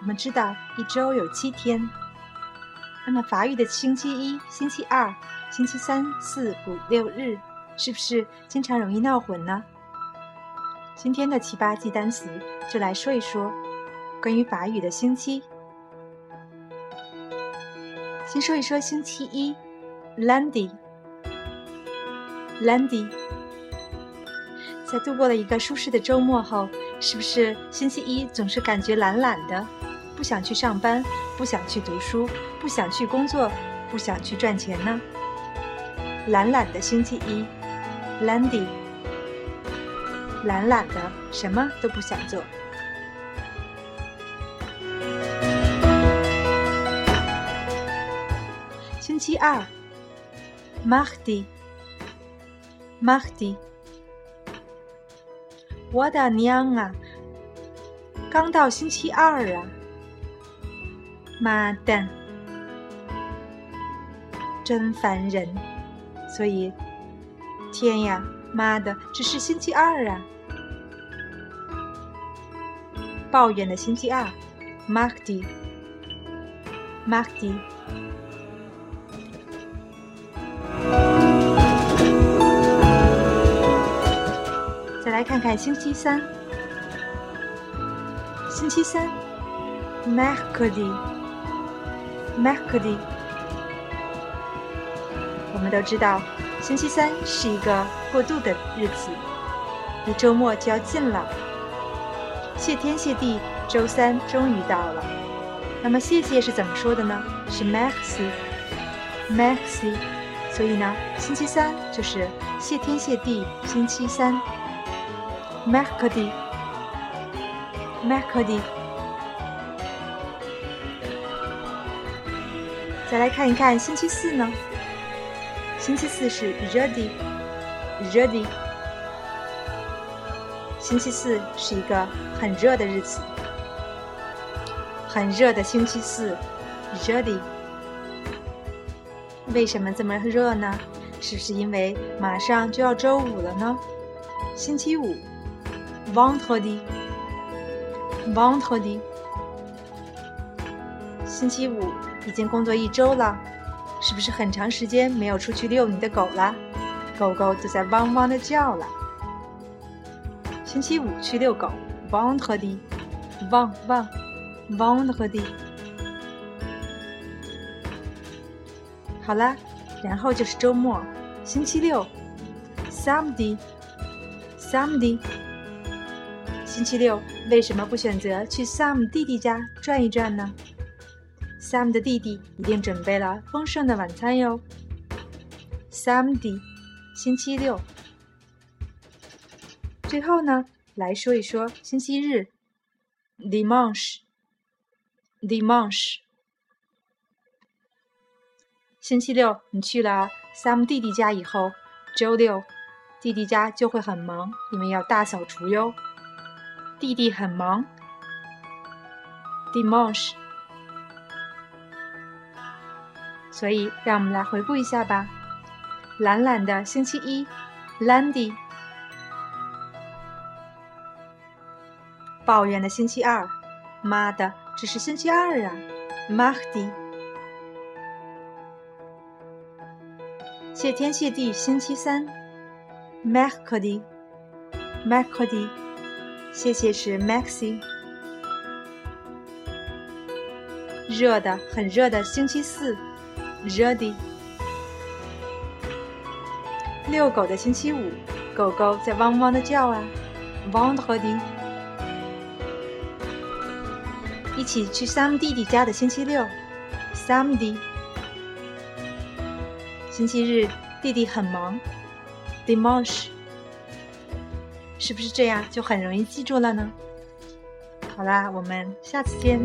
我们知道一周有七天，那么法语的星期一、星期二、星期三、四、五、六日，是不是经常容易闹混呢？今天的七八记单词就来说一说关于法语的星期。先说一说星期一，Lundi，Lundi。在度过了一个舒适的周末后，是不是星期一总是感觉懒懒的？不想去上班，不想去读书，不想去工作，不想去赚钱呢。懒懒的星期一，Lundi，懒懒的什么都不想做。星期二，Mardi，Mardi，我的娘啊！刚到星期二啊！妈蛋，真烦人！所以，天呀，妈的，只是星期二啊！抱怨的星期二，Mardi，Mardi。看看星期三。星期三，Mercredi，Mercredi。我们都知道，星期三是一个过渡的日子，离周末就要近了。谢天谢地，周三终于到了。那么谢谢是怎么说的呢？是 Merci，Merci。所以呢，星期三就是谢天谢地星期三，Mercredi。Mercredi。再来看一看星期四呢？星期四是 Jeudi，Jeudi。星期四是一个很热的日子，很热的星期四，Jeudi。为什么这么热呢？是不是因为马上就要周五了呢？星期五，Vendredi。Vendredi，星期五已经工作一周了，是不是很长时间没有出去遛你的狗了？狗狗都在汪汪的叫了。星期五去遛狗，Vendredi，Vend Vend，Vendredi。好了，然后就是周末，星期六，Samedi，Samedi。星期六为什么不选择去 Sam 弟弟家转一转呢？Sam 的弟弟一定准备了丰盛的晚餐哟。Sam 弟，星期六。最后呢，来说一说星期日，Dimanche，Dimanche。星期六你去了 Sam 弟弟家以后，周六弟弟家就会很忙，因为要大扫除哟。弟弟很忙，Dimanche。所以，让我们来回顾一下吧。懒懒的星期一，Lundi；抱怨的星期二，妈的，只是星期二啊，Mardi；谢天谢地星期三，Mercredi；Mercredi。谢谢是 Maxi。热的很热的星期四，Ready。遛狗的星期五，狗狗在汪汪的叫啊，Vendredi。一起去 Sam 弟弟家的星期六，Samdi。星期日弟弟很忙，Dimanche。是不是这样就很容易记住了呢？好啦，我们下次见。